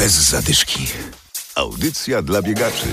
Bez zadyszki. Audycja dla biegaczy.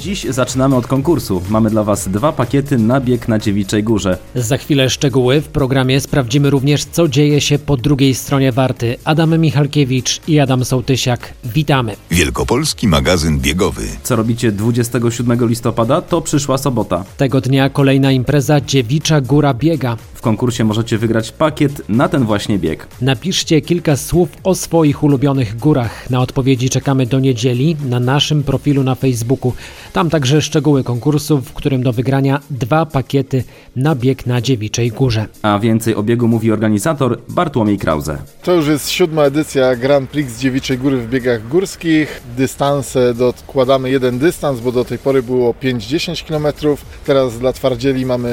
Dziś zaczynamy od konkursu. Mamy dla Was dwa pakiety na bieg na Dziewiczej Górze. Za chwilę szczegóły. W programie sprawdzimy również, co dzieje się po drugiej stronie Warty. Adam Michalkiewicz i Adam Sołtysiak. Witamy. Wielkopolski magazyn biegowy. Co robicie 27 listopada? To przyszła sobota. Tego dnia kolejna impreza Dziewicza Góra Biega. W konkursie możecie wygrać pakiet na ten właśnie bieg. Napiszcie kilka słów o swoich ulubionych górach. Na odpowiedzi czekamy do niedzieli na naszym profilu na Facebooku. Tam także szczegóły konkursu, w którym do wygrania dwa pakiety na bieg na Dziewiczej Górze. A więcej o biegu mówi organizator Bartłomiej Krause. To już jest siódma edycja Grand Prix Dziewiczej Góry w biegach górskich. Dystanse dokładamy jeden dystans, bo do tej pory było 5-10 km. Teraz dla twardzieli mamy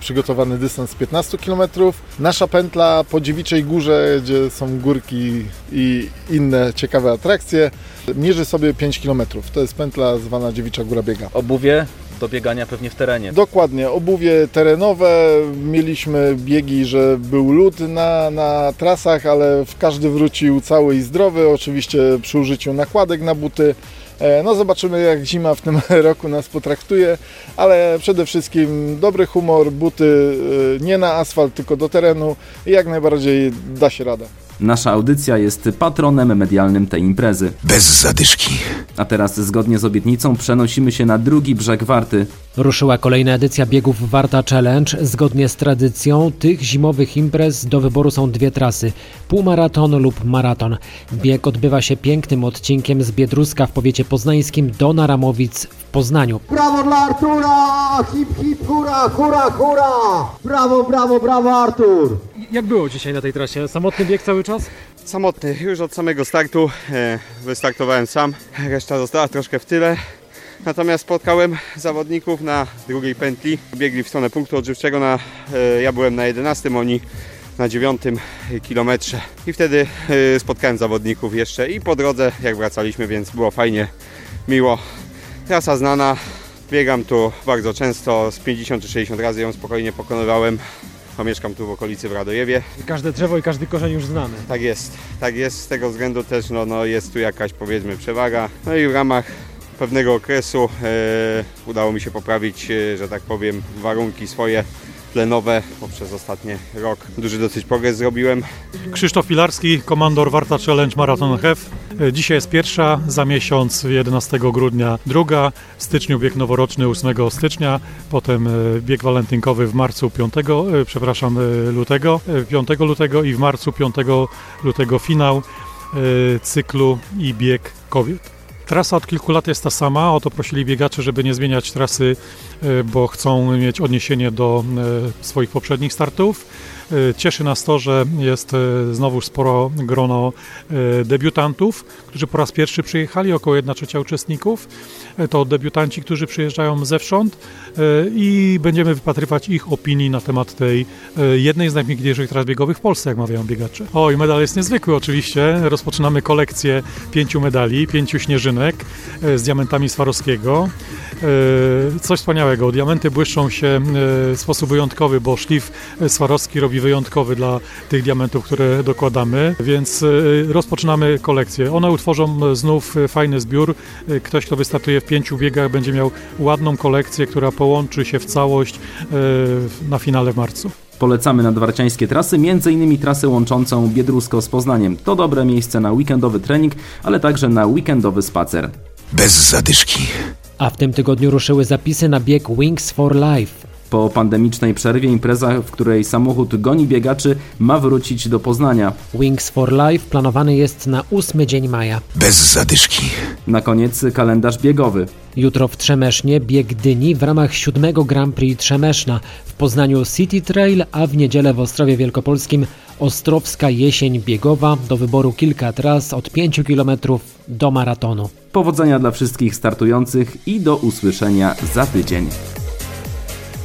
przygotowany dystans 15 km. Nasza pętla po Dziewiczej Górze, gdzie są górki i inne ciekawe atrakcje, mierzy sobie 5 km. To jest pętla zwana Dziewicza Góra Biega. Obuwie do biegania pewnie w terenie. Dokładnie, obuwie terenowe. Mieliśmy biegi, że był lód na, na trasach, ale każdy wrócił cały i zdrowy, oczywiście przy użyciu nakładek na buty. E, No zobaczymy jak zima w tym roku nas potraktuje, ale przede wszystkim dobry humor, buty e, nie na asfalt, tylko do terenu i jak najbardziej da się radę. Nasza audycja jest patronem medialnym tej imprezy. Bez zadyszki. A teraz, zgodnie z obietnicą, przenosimy się na drugi brzeg Warty. Ruszyła kolejna edycja biegów Warta Challenge. Zgodnie z tradycją tych zimowych imprez do wyboru są dwie trasy: półmaraton lub maraton. Bieg odbywa się pięknym odcinkiem z Biedruska w powiecie poznańskim do Naramowic w Poznaniu. Brawo dla Artura! Hip, hip, hura, hura, hura! Brawo, brawo, brawo Artur! Jak było dzisiaj na tej trasie? Samotny bieg cały czas? Samotny, już od samego startu e, wystartowałem sam, reszta została troszkę w tyle. Natomiast spotkałem zawodników na drugiej pętli, biegli w stronę punktu odżywczego, na, e, ja byłem na 11, oni na 9 kilometrze i wtedy e, spotkałem zawodników jeszcze i po drodze jak wracaliśmy, więc było fajnie, miło. Trasa znana, biegam tu bardzo często, z 50 czy 60 razy ją spokojnie pokonywałem, bo mieszkam tu w okolicy w Radojewie. Każde drzewo i każdy korzeń już znany. Tak jest, tak jest. Z tego względu też no, no, jest tu jakaś powiedzmy przewaga. No i w ramach pewnego okresu e, udało mi się poprawić, e, że tak powiem, warunki swoje tlenowe poprzez ostatni rok. Duży dosyć progres zrobiłem. Krzysztof Pilarski, komandor Warta Challenge Marathon HEF. Dzisiaj jest pierwsza, za miesiąc 11 grudnia druga, w styczniu bieg noworoczny 8 stycznia, potem e, bieg walentynkowy w marcu 5, e, przepraszam, e, lutego, e, 5 lutego i w marcu 5 lutego finał e, cyklu i bieg kobiet. Trasa od kilku lat jest ta sama, o to prosili biegacze, żeby nie zmieniać trasy, bo chcą mieć odniesienie do e, swoich poprzednich startów. E, Cieszy nas to, że jest znowu sporo grono debiutantów, którzy po raz pierwszy przyjechali, około 1 trzecia uczestników. To debiutanci, którzy przyjeżdżają zewsząd i będziemy wypatrywać ich opinii na temat tej jednej z najpiękniejszych tras biegowych w Polsce, jak mawiają biegacze. O, i medal jest niezwykły oczywiście. Rozpoczynamy kolekcję pięciu medali, pięciu śnieżynek z diamentami Swarowskiego. E, Coś wspaniałego. Diamenty błyszczą się e, w sposób wyjątkowy, bo szlif Swarowski robi wyjątkowy dla tych diamentów, które dokładamy, więc e, rozpoczynamy kolekcję. One utworzą e, znów e, fajny zbiór. E, Ktoś, kto wystartuje w pięciu biegach, będzie miał ładną kolekcję, która połączy się w całość e, na finale w marcu. Polecamy nadwarciańskie trasy, m.in. trasę łączącą Biedrusko z Poznaniem. To dobre miejsce na weekendowy trening, ale także na weekendowy spacer. Bez zadyszki. A w tym tygodniu ruszyły zapisy na bieg Wings for Life. Po pandemicznej przerwie impreza, w której samochód goni biegaczy, ma wrócić do Poznania. Wings for Life planowany jest na 8 dzień maja. Bez zadyszki. Na koniec kalendarz biegowy. Jutro w Trzemesznie bieg Dyni w ramach siódmego Grand Prix Trzemeszna. W Poznaniu City Trail, a w niedzielę w Ostrowie Wielkopolskim Ostrowska Jesień Biegowa. Do wyboru kilka tras od 5 km do maratonu. Powodzenia dla wszystkich startujących i do usłyszenia za tydzień.